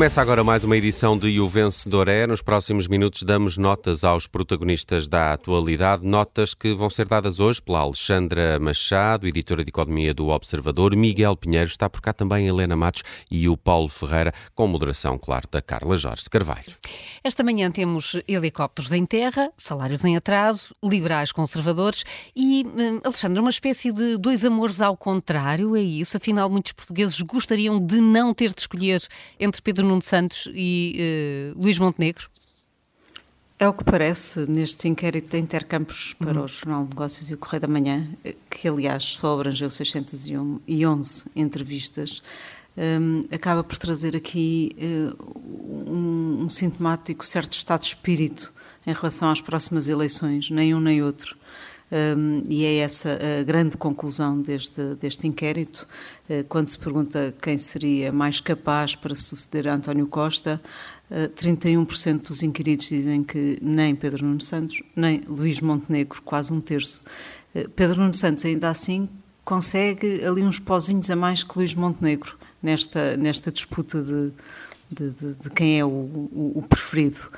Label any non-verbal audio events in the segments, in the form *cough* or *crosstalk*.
Começa agora mais uma edição de O Vencedor é. Nos próximos minutos damos notas aos protagonistas da atualidade, notas que vão ser dadas hoje pela Alexandra Machado, editora de Economia do Observador, Miguel Pinheiro, está por cá também Helena Matos e o Paulo Ferreira, com moderação, claro, da Carla Jorge Carvalho. Esta manhã temos helicópteros em terra, salários em atraso, liberais conservadores e, hum, Alexandre, uma espécie de dois amores ao contrário, é isso? Afinal, muitos portugueses gostariam de não ter de escolher entre Pedro Nuno Santos e uh, Luís Montenegro? É o que parece neste inquérito de intercampos para uhum. o Jornal de Negócios e o Correio da Manhã, que aliás só abrangeu 611 entrevistas, um, acaba por trazer aqui uh, um, um sintomático certo estado de espírito em relação às próximas eleições, nem um nem outro. Um, e é essa a grande conclusão deste, deste inquérito, uh, quando se pergunta quem seria mais capaz para suceder a António Costa, uh, eh, 31% dos inquiridos dizem que nem Pedro Nuno Santos, nem Luís Montenegro, quase um terço. Uh, Pedro Nuno Santos, ainda assim, consegue ali uns pozinhos a mais que Luís Montenegro nesta, nesta disputa de, de, de, de quem é o, o, o preferido.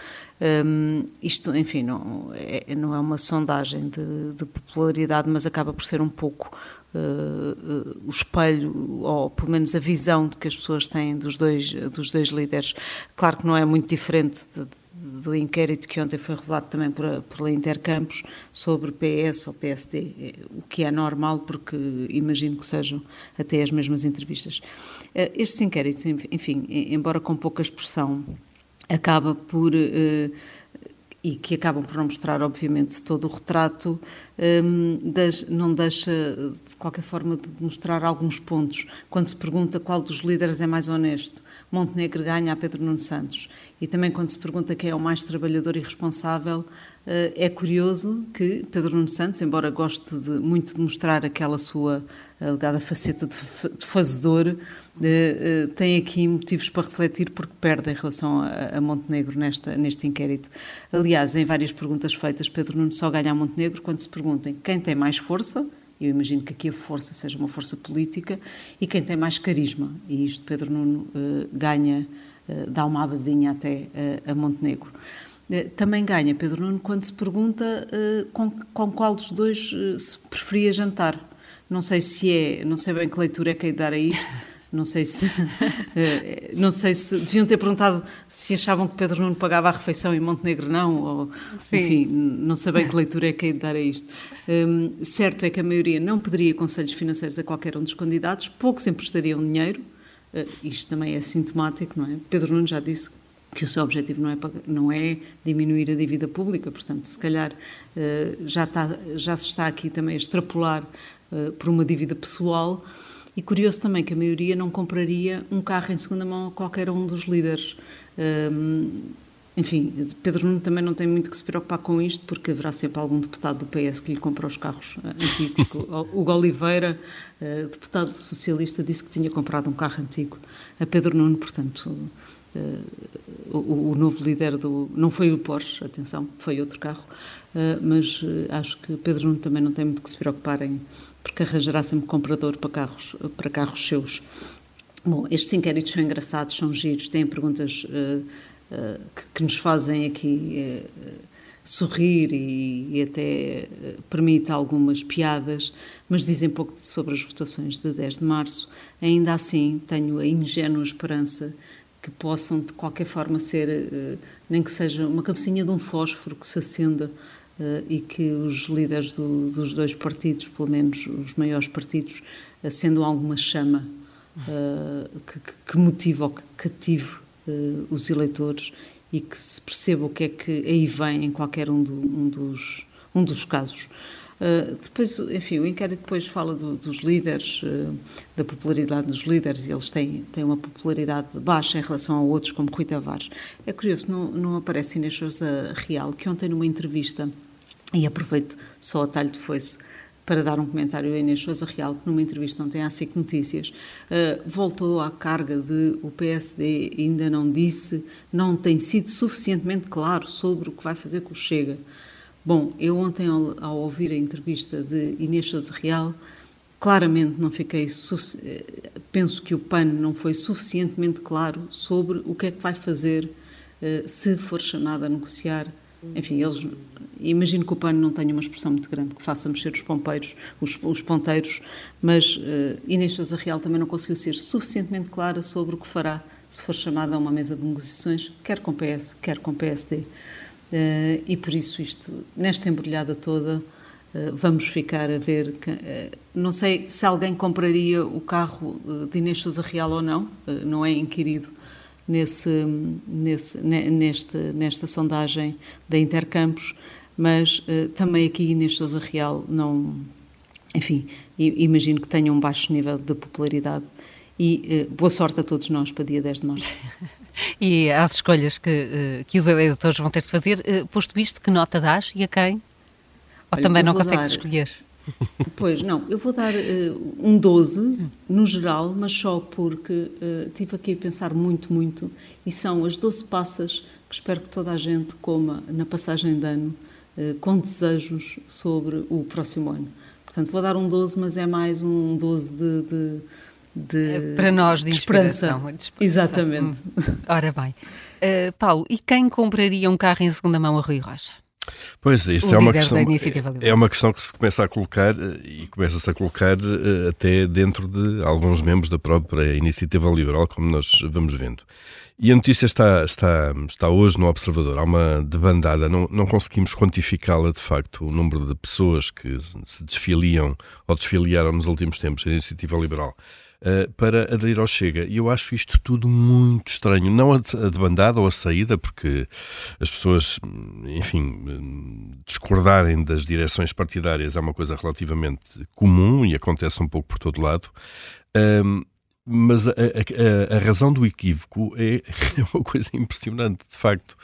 Um, isto, enfim, não é, não é uma sondagem de, de, popularidade, mas acaba por ser um pouco uh, uh, o espelho, ou pelo menos a visão que as pessoas têm dos dois, dos dois líderes. Claro que não é muito diferente de, do inquérito que ontem foi revelado também por, por Intercampos sobre PS ou PSD, o que é normal porque imagino que sejam até as mesmas entrevistas. Uh, estes inquéritos, enfim, embora com pouca expressão, acaba por. Uh, e que acabam por não mostrar, obviamente, todo o retrato, das, não deixa, de qualquer forma, de mostrar alguns pontos. Quando se pergunta qual dos líderes é mais honesto, Montenegro ganha a Pedro Nuno Santos. E também quando se pergunta quem é o mais trabalhador e responsável, eh, é curioso que Pedro Nuno Santos, embora goste de, muito de mostrar aquela sua alegada faceta de, de fazedor, eh, eh, tem aqui motivos para refletir porque perde em relação a, a Montenegro nesta, neste inquérito. Aliás, em várias perguntas feitas, Pedro Nuno só ganha a Montenegro quando se perguntem quem tem mais força, eu imagino que aqui a força seja uma força política e quem tem mais carisma. E isto Pedro Nuno uh, ganha, uh, dá uma abadinha até a Montenegro. Também ganha Pedro Nuno quando se pergunta com, com qual dos dois se preferia jantar. Não sei se é, não sei bem que leitura é que é dar a isto, não sei se *laughs* eh, não sei se deviam ter perguntado se achavam que Pedro Nuno pagava a refeição e Montenegro não, ou Sim. enfim, não sei bem que leitura é que é de dar a isto. Um, certo é que a maioria não pediria conselhos financeiros a qualquer um dos candidatos, poucos emprestariam dinheiro, uh, isto também é sintomático, não é? Pedro Nuno já disse que o seu objetivo não é, não é diminuir a dívida pública, portanto, se calhar uh, já, está, já se está aqui também a extrapolar uh, por uma dívida pessoal. E curioso também que a maioria não compraria um carro em segunda mão a qualquer um dos líderes. Um, enfim, Pedro Nuno também não tem muito que se preocupar com isto, porque haverá sempre algum deputado do PS que lhe compra os carros eh, antigos. *laughs* o Oliveira, uh, deputado socialista, disse que tinha comprado um carro antigo a Pedro Nuno, portanto, uh, o, novo líder do. Não foi o Porsche, atenção, foi outro carro, mas acho que Pedro Nuno também não tem muito que se preocupar em porque arranjará sempre comprador para carros, para carros seus. Bom, estes inquéritos são engraçados, são giros, têm perguntas uh, uh, que, que, nos fazem aqui uh, sorrir e, e até permite algumas piadas, mas dizem pouco sobre as votações de 10 de março. Ainda assim, tenho a ingênua esperança que possam, de qualquer forma, ser, nem que seja uma cabecinha de um fósforo que se acenda e que os líderes do, dos dois partidos, pelo menos os maiores partidos, acendam alguma chama uh, que, que motive ou que cative uh, os eleitores e que se perceba o que é que aí vem em qualquer um, do, um, dos, um dos casos. Uh, depois, enfim, o inquérito depois fala do, dos líderes, uh, da popularidade dos líderes, e eles têm, têm uma popularidade baixa em relação a outros, como Rui Tavares. É curioso, não, não aparece Inês Sousa Real, que ontem numa entrevista, e aproveito só o talho de foice para dar um comentário a Inês Sousa Real, que numa entrevista ontem à SIC Notícias, uh, voltou à carga de o PSD ainda não disse, não tem sido suficientemente claro sobre o que vai fazer com o Chega. Bom, eu ontem, ao, ao ouvir a entrevista de Inês Sousa Real, claramente não fiquei. Penso que o PAN não foi suficientemente claro sobre o que é que vai fazer uh, se for chamado a negociar. Enfim, eles. Imagino que o PAN não tenha uma expressão muito grande que faça mexer os pompeiros, os, os ponteiros, mas uh, Inês Sousa Real também não conseguiu ser suficientemente clara sobre o que fará se for chamada a uma mesa de negociações, quer com PS, quer com PSD. Uh, e por isso, isto, nesta embrulhada toda, eh, vamos ficar a ver. Eh, não sei se alguém compraria o carro eh, de Inês Sousa Real ou não, não é inquirido nesse, nesse, neste, nesta sondagem da Intercampos, mas também aqui Inês Sousa Real não. Enfim, imagino que tenha um baixo nível de popularidade e boa sorte a todos nós para dia 10 de março. *laughs* e às escolhas que, que os eleitores vão ter de fazer, posto isto, que nota dás e a quem? Ou Olha, também não consegues dar... escolher? Pois, não, eu vou dar uh, um 12 no geral, mas só porque uh, tive aqui a pensar muito, muito, e são as 12 passas que espero que toda a gente coma na passagem de ano, uh, com desejos sobre o próximo ano. Portanto, vou dar um 12, mas é mais um 12 de. de, de Para nós, de, de esperança. de esperança. Exatamente. Hum. Ora bem. Paulo, e quem compraria um carro em segunda mão a Rui Rocha? Pois, isso é uma, questão, é, é uma questão que se começa a colocar eh, e começa-se a colocar eh, até dentro de alguns membros da própria Iniciativa Liberal, como nós vamos vendo. E a notícia está, está, está hoje no Observador. Há uma debandada, não, não conseguimos quantificá-la de facto, o número de pessoas que se desfiliam ou desfiliaram nos últimos tempos da Iniciativa Liberal uh, para aderir ao Chega. E eu acho isto tudo muito estranho. Não a, a debandada ou a saída, porque as pessoas, enfim, discordarem das direções partidárias é uma coisa relativamente comum e acontece um pouco por todo lado. Um, mas a, a, a, razão do equívoco é, *laughs* é, uma coisa impressionante, de facto.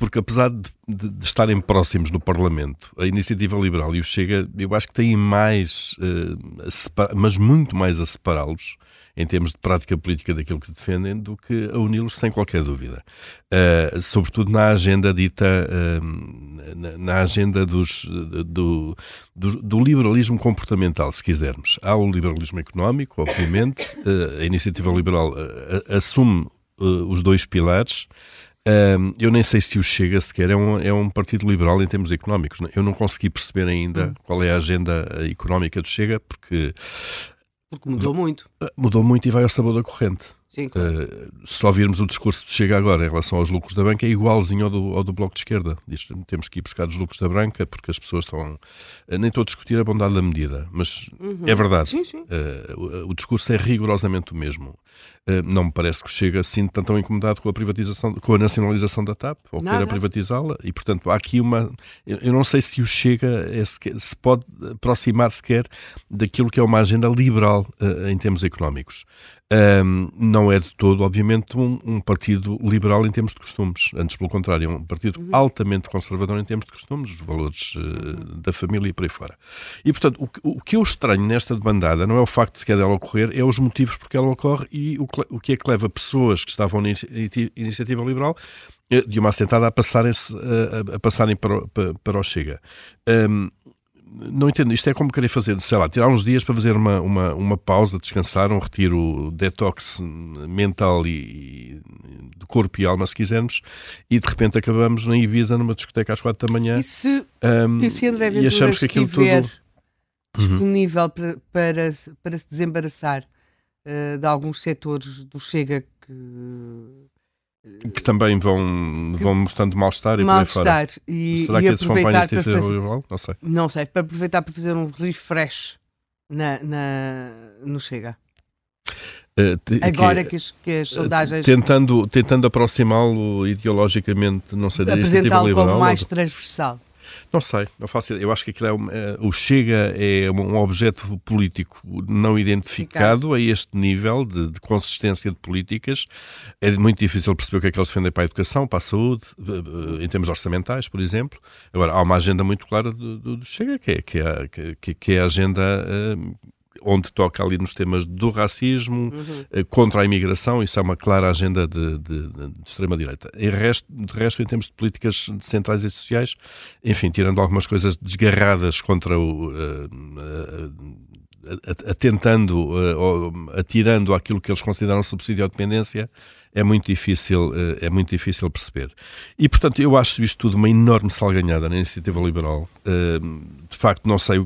Porque apesar de, de, de, estarem próximos no Parlamento, a Iniciativa Liberal e o Chega, eu acho que têm mais, uh, mas muito mais a separá-los em termos de prática política daquilo que defendem do que a uni-los sem qualquer dúvida. Uh, sobretudo na agenda dita, uh, na, na, agenda dos, do, do, do, liberalismo comportamental, se quisermos. Há o liberalismo económico, obviamente, a Iniciativa Liberal assume os dois pilares, um, eu nem sei se o Chega sequer é um, é um partido liberal em termos económicos. Eu não consegui perceber ainda hum. qual é a agenda eh, económica do Chega, porque. Porque mudou muito. Eh, mudou muito e vai ao sabor da corrente. Sim, claro. Uh, se ouvirmos o discurso de Chega agora em relação aos lucros da banca, é igualzinho ao do, ao do Bloco de Esquerda. Diz, temos que ir buscar os lucros da banca porque as pessoas estão. Uh, nem estou a discutir a bondade da medida, mas uhum. é verdade. Sim, sim. Uh, o, o, discurso é rigorosamente o mesmo. não me parece que Chega assim tão, tão incomodado com a privatização, com a nacionalização da TAP, ou queira privatizá-la, e portanto há aqui uma. Eu não sei se o Chega é sequer, se pode aproximar sequer daquilo que é uma agenda liberal em termos económicos. Um, não é de todo, obviamente, um, um, partido liberal em termos de costumes. Antes, pelo contrário, é um partido uhum. altamente conservador em termos de costumes, valores uh, da família e por aí fora. E, portanto, o, o, que eu estranho nesta demandada não é o facto de sequer dela ocorrer, é os motivos porque ela ocorre e o, o que é que leva pessoas que estavam na iniciativa liberal eh, de uma assentada a passarem, a, a passarem para, o, para, para o Chega. Um, não entendo, isto é como querer fazer, sei lá, tirar uns dias para fazer uma, uma, uma pausa, descansar, um retiro detox mental e, e de corpo e alma, se quisermos, e de repente acabamos na Ibiza numa discoteca às quatro da manhã. E se, um, e se e achamos que aquilo tudo uhum. disponível uhum. para, para, para se desembaraçar uh, de alguns setores do Chega que que também vão, vão mostrando mal-estar e mal-estar e, Será e que esses a iniciativa fazer, liberal? Não sei. Não sei, para aproveitar para fazer um refresh na, na, no Chega. Uh, Agora que, que, as, que as sondagens. Tentando, tentando aproximá-lo ideologicamente, não sei, da iniciativa liberal. como mais transversal. Não sei, não faço ideia. Eu acho que aquilo é um, é, o Chega é um objeto político não identificado a este nível de, de, consistência de políticas. É muito difícil perceber o que é que eles defendem para a educação, para a saúde, em termos orçamentais, por exemplo. Agora, há uma agenda muito clara do, do, Chega, que é, que é, que é a agenda uh, onde toca ali nos temas do racismo, uhum. Contra a imigração, isso é uma clara agenda de, de, de extrema-direita. De resto, de resto, em termos de políticas centrais e sociais, enfim, tirando algumas coisas desgarradas contra o. Uh, uh, atentando, uh, atirando aquilo que eles consideram subsídio à dependência, é muito difícil, é muito difícil perceber. E, portanto, eu acho isto tudo uma enorme salganhada na iniciativa liberal. De facto, não sei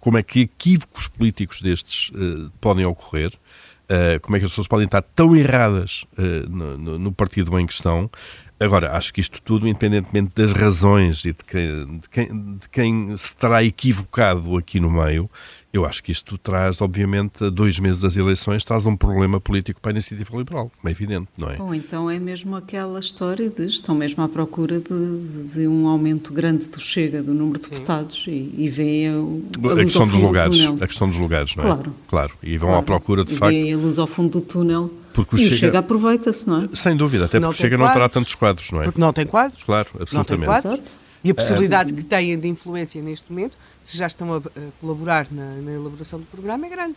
como é que equívocos políticos destes podem ocorrer. como é que as pessoas podem estar tão erradas no, no, no partido em questão, Agora, acho que isto tudo, independentemente das razões e de quem, de quem, de quem se terá equivocado aqui no meio, eu acho que isto traz, obviamente, a dois meses das eleições, traz um problema político para a iniciativa liberal, como é evidente, não é? Ou então é mesmo aquela história de estão mesmo à procura de, de, de um aumento grande do Chega, do número de deputados, e, e veem a, a, a questão dos lugares, do A questão dos lugares, não é? Claro. Claro, e vão claro. à procura, de e facto... E a luz ao fundo do túnel. Porque o e Chega, Chega aproveita-se, não é? Sem dúvida, até porque o Chega quadros, não terá tantos quadros, não é? Porque não tem quadros. Claro, absolutamente. Não tem quadros. E a possibilidade é. que têm de influência neste momento, se já estão a, colaborar na, na, elaboração do programa, é grande.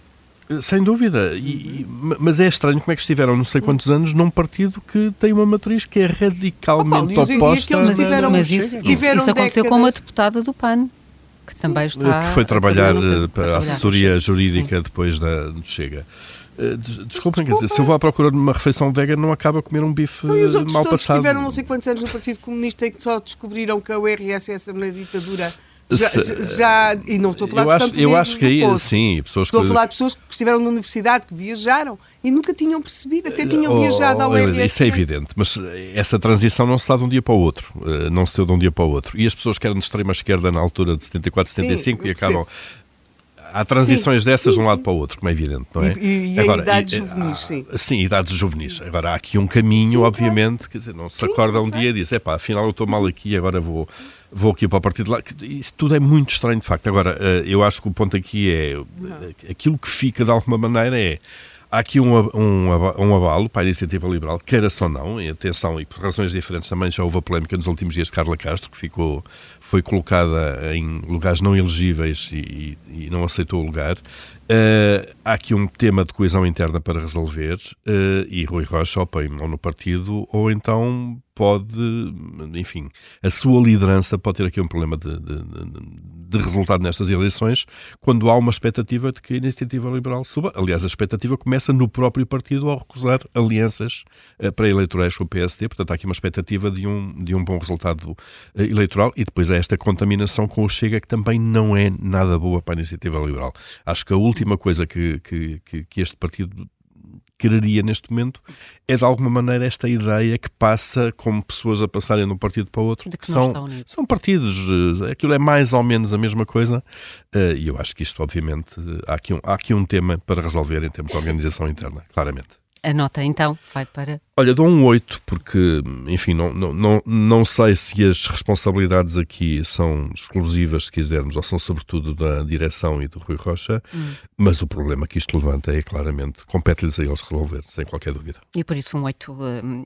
Eh, sem dúvida, e, mas é estranho como é que estiveram não sei quantos anos num partido que tem uma matriz que é radicalmente oh, oposta. Mas, tiveram, mas isso, isso, isso aconteceu com uma deputada do PAN, que também está. Que foi trabalhar eh, para a assessoria jurídica Sim. depois da, do Chega. Uh, desculpem, quer dizer, se eu vou à procura de uma refeição vegan, não acaba a comer um bife então, e os outros mal todos passado. tiveram não sei quantos anos no Partido Comunista e que só descobriram que a URSS, a Assembleia Ditadura, já, já, e não estou a falar eu de acho, eu acho que aí, sim, pessoas estou que... a falar de pessoas que estiveram na universidade, que viajaram e nunca tinham percebido, até tinham oh, viajado ao URSS. Isso é evidente, mas essa transição não se dá de um dia para o outro, eh, não se deu de um dia para o outro. E as pessoas que eram de extrema esquerda na altura de 74, 75 sim, e acabam... Sim há transições sim, dessas sim, de um lado sim. para o outro, como é evidente, não é? E, e Agora, idades juvenis, sim. Sim, idades juvenis. Agora, há aqui um caminho, obviamente, quer dizer, não se acorda um dia e diz, é pá, afinal eu estou mal aqui, agora vou, vou aqui para o partido lá. Isso tudo é muito estranho, de facto. Agora, eh, eu acho que o ponto aqui é, aquilo que fica de alguma maneira é, há aqui um, um, um abalo para a iniciativa liberal, queira-se ou não, e atenção, e por razões diferentes também já houve a polémica nos últimos dias de Carla Castro, que ficou, foi colocada em lugares não elegíveis e, e não aceitou o lugar. Uh, há aqui um tema de coesão interna para resolver uh, e Rui Rocha ou põe mão no partido ou então pode, enfim, a sua liderança pode ter aqui um problema de, de, de, resultado nestas eleições quando há uma expectativa de que a iniciativa liberal suba. Aliás, a expectativa começa no próprio partido ao recusar alianças uh, para eleitorais com o PSD, portanto há aqui uma expectativa de um, de um bom resultado eleitoral e depois há esta contaminação com o Chega que também não é nada boa para a iniciativa liberal. Acho que a última última coisa que, que, que, que este partido quereria neste momento é de alguma maneira esta ideia que passa como pessoas a passarem de um partido para o outro que, que são, são partidos, eh, aquilo é mais ou menos a mesma coisa eh, e eu acho que isto obviamente há aqui, um, há aqui um tema para resolver em termos de organização interna, claramente. A nota então vai para. Olha, dou um 8, porque, enfim, não, não, não, não sei se as responsabilidades aqui são exclusivas, se quisermos, ou são sobretudo da direção e do Rui Rocha, hum. mas o problema que isto levanta é claramente, compete-lhes a eles resolver, sem qualquer dúvida. E por isso um 8.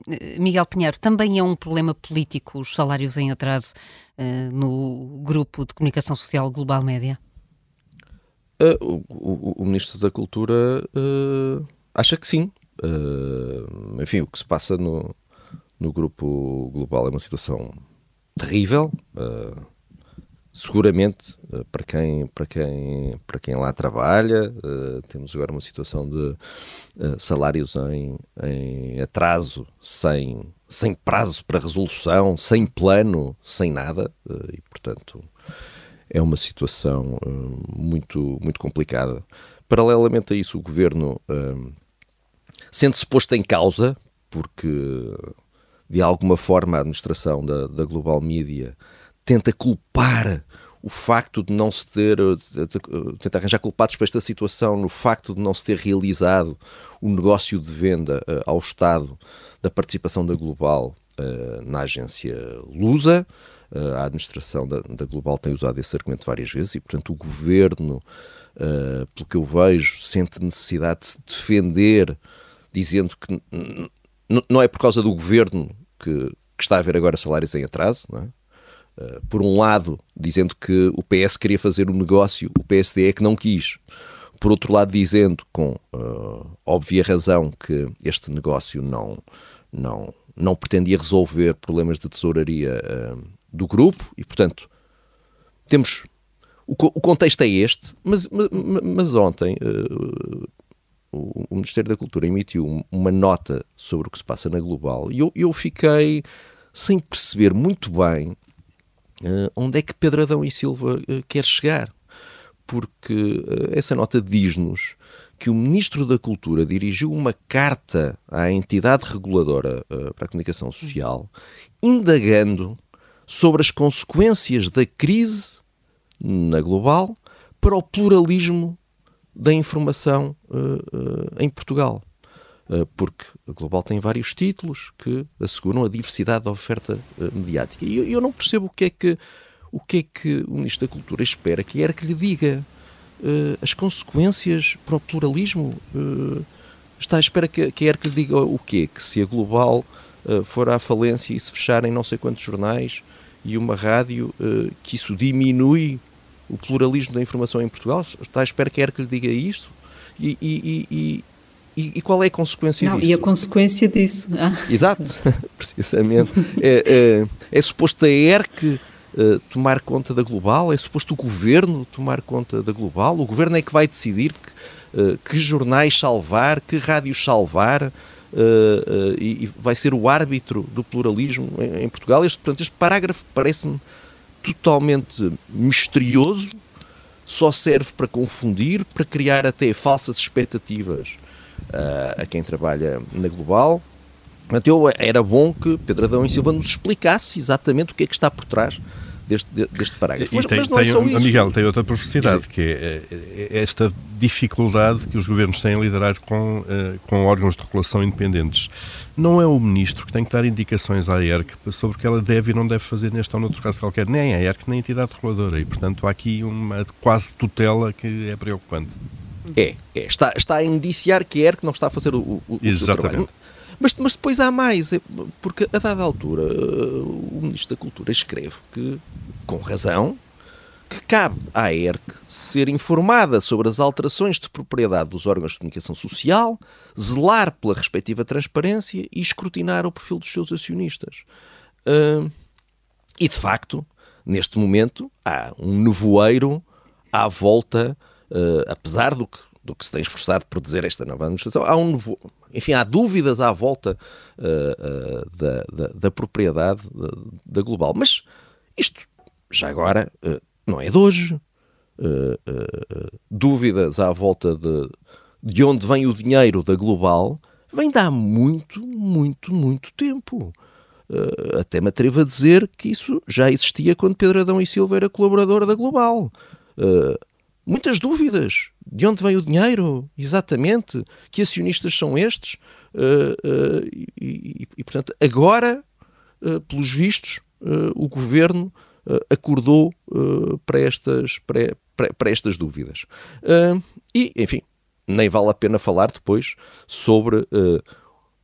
Eh, Miguel Pinheiro, também é um problema político os salários em atraso uh, no grupo de comunicação social Global Média? Uh, o, o, o, Ministro da Cultura acha que sim Uh, enfim, o que se passa no, no grupo global é uma situação terrível. Uh, seguramente uh, para quem para quem para quem lá trabalha temos agora uma situação de salários em, em atraso sem sem prazo para resolução sem plano sem nada e portanto é uma situação muito muito complicada paralelamente a isso o governo sente-se posto em causa, porque de alguma forma a administração da, da Global Media tenta culpar o facto de não se ter, tenta arranjar culpados para esta situação no facto de não se ter realizado o negócio de venda uh, ao Estado da participação da Global uh, na agência Lusa. Uh, a administração da, da, Global tem usado esse argumento várias vezes e, portanto, o governo, pelo que eu vejo, sente necessidade de se defender dizendo que não é por causa do governo que, que, está a haver agora salários em atraso, é? uh, por um lado, dizendo que o PS queria fazer um negócio, o PSD é que não quis. Por outro lado, dizendo com uh, óbvia razão que este negócio não, não, não pretendia resolver problemas de tesouraria uh, do grupo e, portanto, temos o, o, contexto é este, mas, mas, mas ontem o, Ministério da Cultura emitiu uma nota sobre o que se passa na Global e eu, eu fiquei sem perceber muito bem uh, onde é que Pedro Adão e Silva uh, quer chegar. Porque essa nota diz-nos que o Ministro da Cultura dirigiu uma carta à entidade reguladora para a comunicação social, indagando sobre as consequências da crise na global para o pluralismo da informação uh, uh, em Portugal. Uh, porque a Global tem vários títulos que asseguram a diversidade da oferta mediática. E eu, não percebo o que é que o que é que o Ministro da Cultura espera que era que lhe diga as consequências para o pluralismo. está à espera que, que era que lhe diga o quê? Que se a Global for à falência e se fecharem não sei quantos jornais, e uma rádio uh, que isso diminui o pluralismo da informação em Portugal? Está à espera que que lhe diga isto? E, e, e, e, qual é a consequência Não, disso? E a consequência disso. Ah. Exato, *laughs* precisamente. É, é, é, suposto a ERC uh, tomar conta da global? É suposto o governo tomar conta da global? O governo é que vai decidir que, uh, que jornais salvar, que rádios salvar? uh, e, vai ser o árbitro do pluralismo em, em Portugal. Este, portanto, este parágrafo parece-me totalmente misterioso, só serve para confundir, para criar até falsas expectativas uh, a quem trabalha na Global. Eu, era bom que Pedro Adão e Silva nos explicasse exatamente o que é que está por trás deste, deste parágrafo. Mas, tem, mas não é só isso. Miguel, tem outra perversidade, que é, é, é esta dificuldade que os governos têm a liderar com, uh, com órgãos de regulação independentes. Não é o ministro que tem que dar indicações à ERC sobre o que ela deve e não deve fazer neste ou noutro caso qualquer, nem a ERC nem a entidade reguladora. E, portanto, há aqui uma quase tutela que é preocupante. É, é está, está a indiciar que a ERC não está a fazer o, o, o seu trabalho. Mas, mas depois há mais, é, porque a dada altura o Ministro da Cultura escreve que, com razão, que cabe à ERC ser informada sobre as alterações de propriedade dos órgãos de comunicação social, zelar pela respectiva transparência e escrutinar o perfil dos seus acionistas. Uh, e, de facto, neste momento, há um nevoeiro à volta, uh, apesar do que, do que se tem esforçado por dizer esta nova administração, há um nevoeiro enfim, há dúvidas à volta uh, uh, da, da, da, propriedade da, da, Global. Mas isto, já agora, uh, não é de hoje. dúvidas à volta de, de onde vem o dinheiro da Global vem de há muito, muito, muito tempo. até me atrevo a dizer que isso já existia quando Pedro Adão e Silva era colaborador da Global. Muitas dúvidas de onde vem o dinheiro, exatamente? Que acionistas são estes? Uh, uh, e, e, e, portanto, agora, uh, pelos vistos, o governo acordou para, estas, para, para, para, estas dúvidas. e, enfim, nem vale a pena falar depois sobre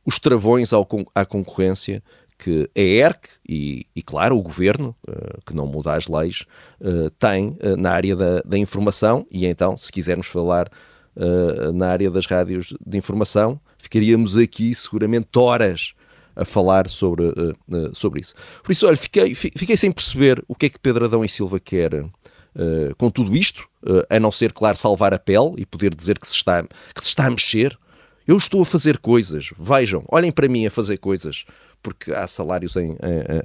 os travões ao, à concorrência que a ERC e, e claro, o governo, uh, que não muda as leis, uh, tem uh, na área da, da, informação. E então, se quisermos falar na área das rádios de informação, ficaríamos aqui seguramente horas a falar sobre, sobre isso. Por isso, olha, fiquei, fiquei sem perceber o que é que Pedro Adão e Silva quer. com tudo isto, a não ser, claro, salvar a pele e poder dizer que se está, que se está a mexer, eu estou a fazer coisas, vejam, olhem para mim a fazer coisas porque há salários em,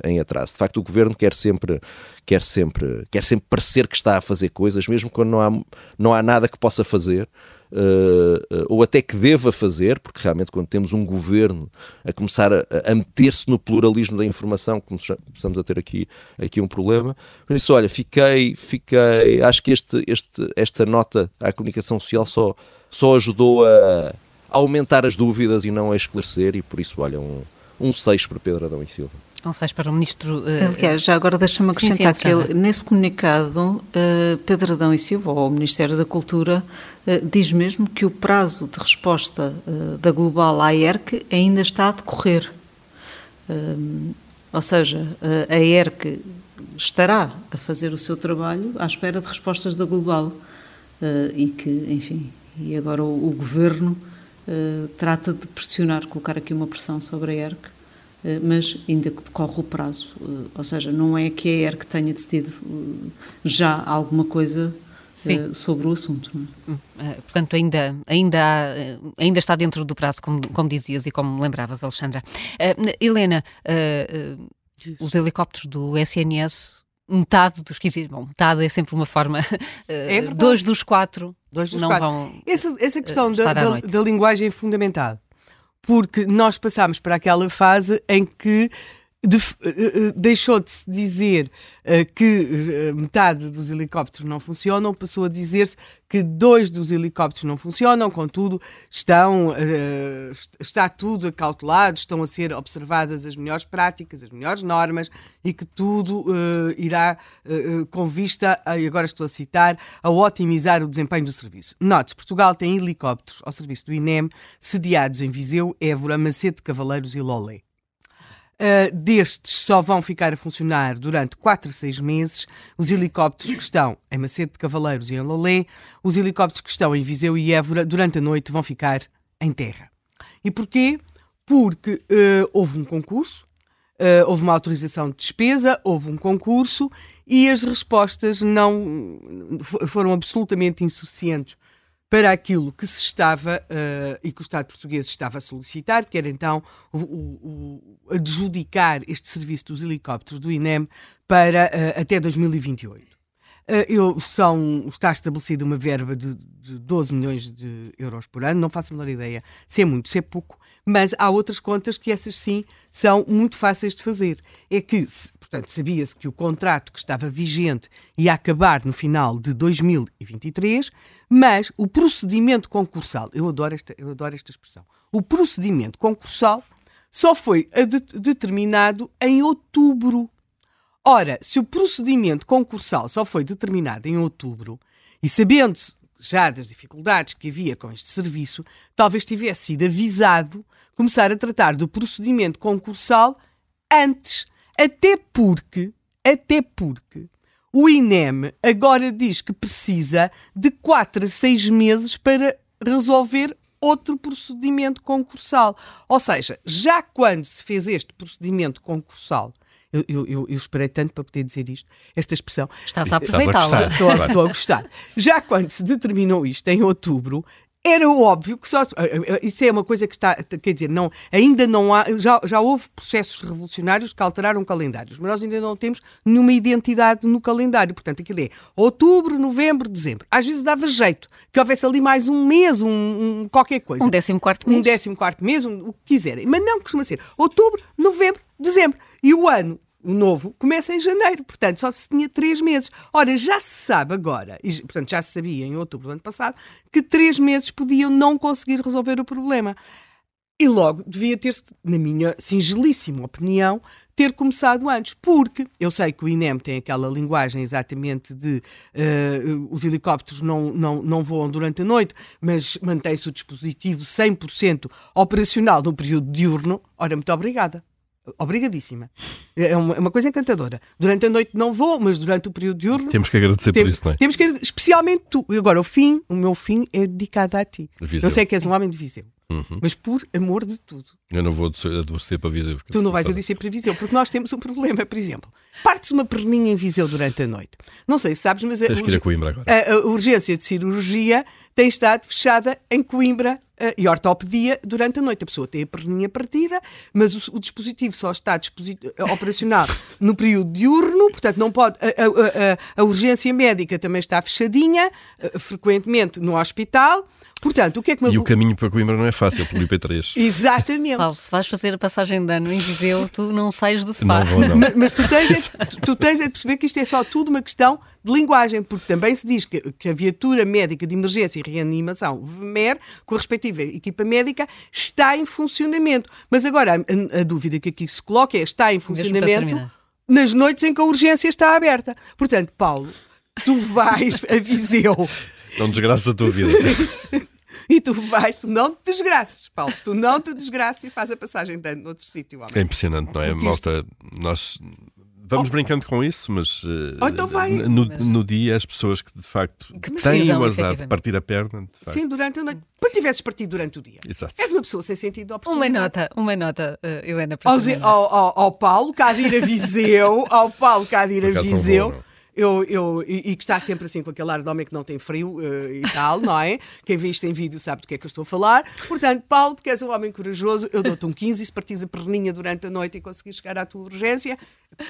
em, em, atraso. De facto, o governo quer sempre, quer sempre, quer sempre parecer que está a fazer coisas, mesmo quando não há, não há nada que possa fazer. Uh, ou até que deva fazer, porque realmente quando temos um governo a começar a, a meter-se no pluralismo da informação, começamos a ter aqui, aqui um problema. Por isso, olha, fiquei, fiquei, acho que este, este, esta nota à comunicação social só, só ajudou a, aumentar as dúvidas e não a esclarecer, e por isso, olha, um, um 6 para Pedro Adão e Silva. Um 6 para o Ministro. Uh, Aliás, já agora deixa-me acrescentar sim, sim, que ele, nesse comunicado, uh, Pedro Adão e Silva, ou o Ministério da Cultura, uh, diz mesmo que o prazo de resposta da Global à ERC ainda está a decorrer. ou seja, a ERC estará a fazer o seu trabalho à espera de respostas da Global. e que, enfim, e agora o, o Governo uh, trata de pressionar, colocar aqui uma pressão sobre a ERC mas ainda que decorre o prazo. Ou seja, não é que a ER que tenha decidido já alguma coisa sobre o assunto. É? Hum, portanto, ainda, ainda, há, ainda está dentro do prazo, como, como dizias e como lembravas, Alexandra. Uh, Helena, uh, uh, os helicópteros do SNS metade dos 15, bom, metade é sempre uma forma, *laughs* é dois dos quatro dois dos não quatro. vão essa, essa questão da, da, da, linguagem é fundamental, porque nós passamos para aquela fase em que de, eh, eh, deixou de se dizer que metade dos helicópteros não funcionam, passou a dizer-se que dois dos helicópteros não funcionam, contudo, estão, está tudo acautelado, estão a ser observadas as melhores práticas, as melhores normas e que tudo irá com vista, e agora estou a citar, a otimizar o desempenho do serviço. Note-se, Portugal tem helicópteros ao serviço do INEM sediados em Viseu, Évora, Macete, Cavaleiros e Lolé. Uh, destes só vão ficar a funcionar durante 4 a 6 meses. Os helicópteros que estão em Macedo de Cavaleiros e em Lolé, os helicópteros que estão em Viseu e Évora, durante a noite vão ficar em terra. E porquê? Porque uh, houve um concurso, uh, houve uma autorização de despesa, houve um concurso e as respostas não foram absolutamente insuficientes para aquilo que se estava uh, e que o Estado português estava a solicitar, que era então o, o, adjudicar este serviço dos helicópteros do INEM para uh, até 2028. Uh, eh, eu, são, está estabelecida uma verba de, de 12 milhões de euros por ano, não faço a menor ideia se é muito, se é pouco, mas há outras contas que essas sim são muito fáceis de fazer. É que, portanto, sabia-se que o contrato que estava vigente ia acabar no final de 2023, mas o procedimento concursal, eu adoro esta, eu adoro esta expressão, o procedimento concursal só foi de, determinado em outubro. Ora, se o procedimento concursal só foi determinado em outubro, e sabendo já das dificuldades que havia com este serviço, talvez tivesse sido avisado começar a tratar do procedimento concursal antes, até porque, até porque o INEM agora diz que precisa de 4 a 6 meses para resolver outro procedimento concursal. Ou seja, já quando se fez este procedimento concursal, eu, eu, eu, eu esperei tanto para poder dizer isto, esta expressão. Estás a aproveitá-la. Estou, estou a gostar. Já quando se determinou isto em outubro, era óbvio que só. Isso é uma coisa que está. Quer dizer, não, ainda não há. Já, já houve processos revolucionários que alteraram calendários, mas nós ainda não temos nenhuma identidade no calendário. Portanto, aquilo é outubro, novembro, dezembro. Às vezes dava jeito que houvesse ali mais um mês, um, um qualquer coisa. Um décimo quarto mês. Um décimo quarto mês, um, o que quiserem. Mas não costuma ser outubro, novembro, dezembro. E o ano o novo começa em janeiro, portanto só se tinha três meses. Ora, já se sabe agora, e portanto já se sabia em outubro do ano passado, que três meses podiam não conseguir resolver o problema. E logo devia ter-se, na minha singelíssima opinião, ter começado antes, porque eu sei que o INEM tem aquela linguagem exatamente de uh, os helicópteros não, não, não voam durante a noite, mas mantém-se o dispositivo 100% operacional no período diurno. Ora, muito obrigada. Obrigadíssima. É uma, é uma, coisa encantadora. Durante a noite não vou, mas durante o período diurno. Temos que agradecer tem, por isso, não é? Temos que especialmente tu. Agora, o fim, o meu fim é dedicado a ti. Viseu. Eu sei que és um homem de Viseu. Uhum. Mas por amor de tudo. Eu não vou adoecer para Viseu. Tu não vais adoecer para Viseu, porque nós temos um problema, por exemplo. Partes uma perninha em Viseu durante a noite. Não sei se sabes, mas a, a, a urgência de cirurgia tem estado fechada em Coimbra uh, e ortopedia durante a noite. A pessoa tem a perninha partida, mas o, o dispositivo só está operacional *laughs* no período diurno, portanto não pode. A, a, a urgência médica também está fechadinha, uh, frequentemente no hospital. Portanto, o que é que me... E o caminho para Coimbra não é fácil, pelo IP3. *laughs* Exatamente. Paulo, se vais fazer a passagem de ano em Viseu, tu não sais do sofá. Não vou, não. Mas, mas tu, tens é, tu, tu, tens é de perceber que isto é só tudo uma questão de linguagem, porque também se diz que, que a viatura médica de emergência e reanimação, VMER, com a respectiva equipa médica, está em funcionamento. Mas agora, a, a dúvida que aqui se coloca é, está em funcionamento nas noites em que a urgência está aberta. Portanto, Paulo, tu vais a Viseu *laughs* não desgraças a tua vida. *laughs* e tu vais, tu não te desgraças, Paulo, tu não te desgraças e faz a passagem de ano noutro sítio. É impressionante, não é? Porque Malta, isto... nós Vamos oh. brincando com isso, mas oh, então vai. No, no, dia as pessoas que de facto que têm o azar de partir a perna. Sim, durante a noite. Quando tivesses partido durante o dia. Exato. És uma pessoa sem sentido de oportunidade. Uma nota, uma nota, uh, Helena. Ao, ao, ao, ao, Paulo, cá de ir a Viseu, *laughs* ao Paulo, cá de ir a Viseu. Eu, eu, e, e, que está sempre assim com aquele ar de homem que não tem frio uh, e tal, não é? Quem vê isto em vídeo sabe do que é que eu estou a falar. Portanto, Paulo, porque és um homem corajoso, eu dou-te um 15 e se partires a perninha durante a noite e conseguires chegar à tua urgência,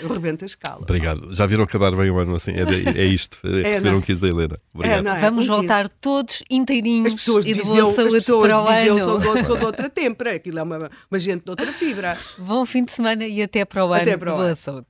eu rebento a escala. Obrigado. Já viram acabar bem o ano assim? É, é isto. É, é receber um 15 da Helena. Obrigado. É, é? Vamos um voltar todos inteirinhos. As pessoas de Viseu, as pessoas de Viseu são, de, são de outra tempera. Aquilo é uma, uma gente de outra fibra. Bom fim de semana e até para o ano. Até para o ano. Boa saúde.